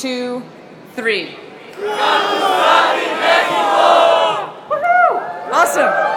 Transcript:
two, three. Awesome.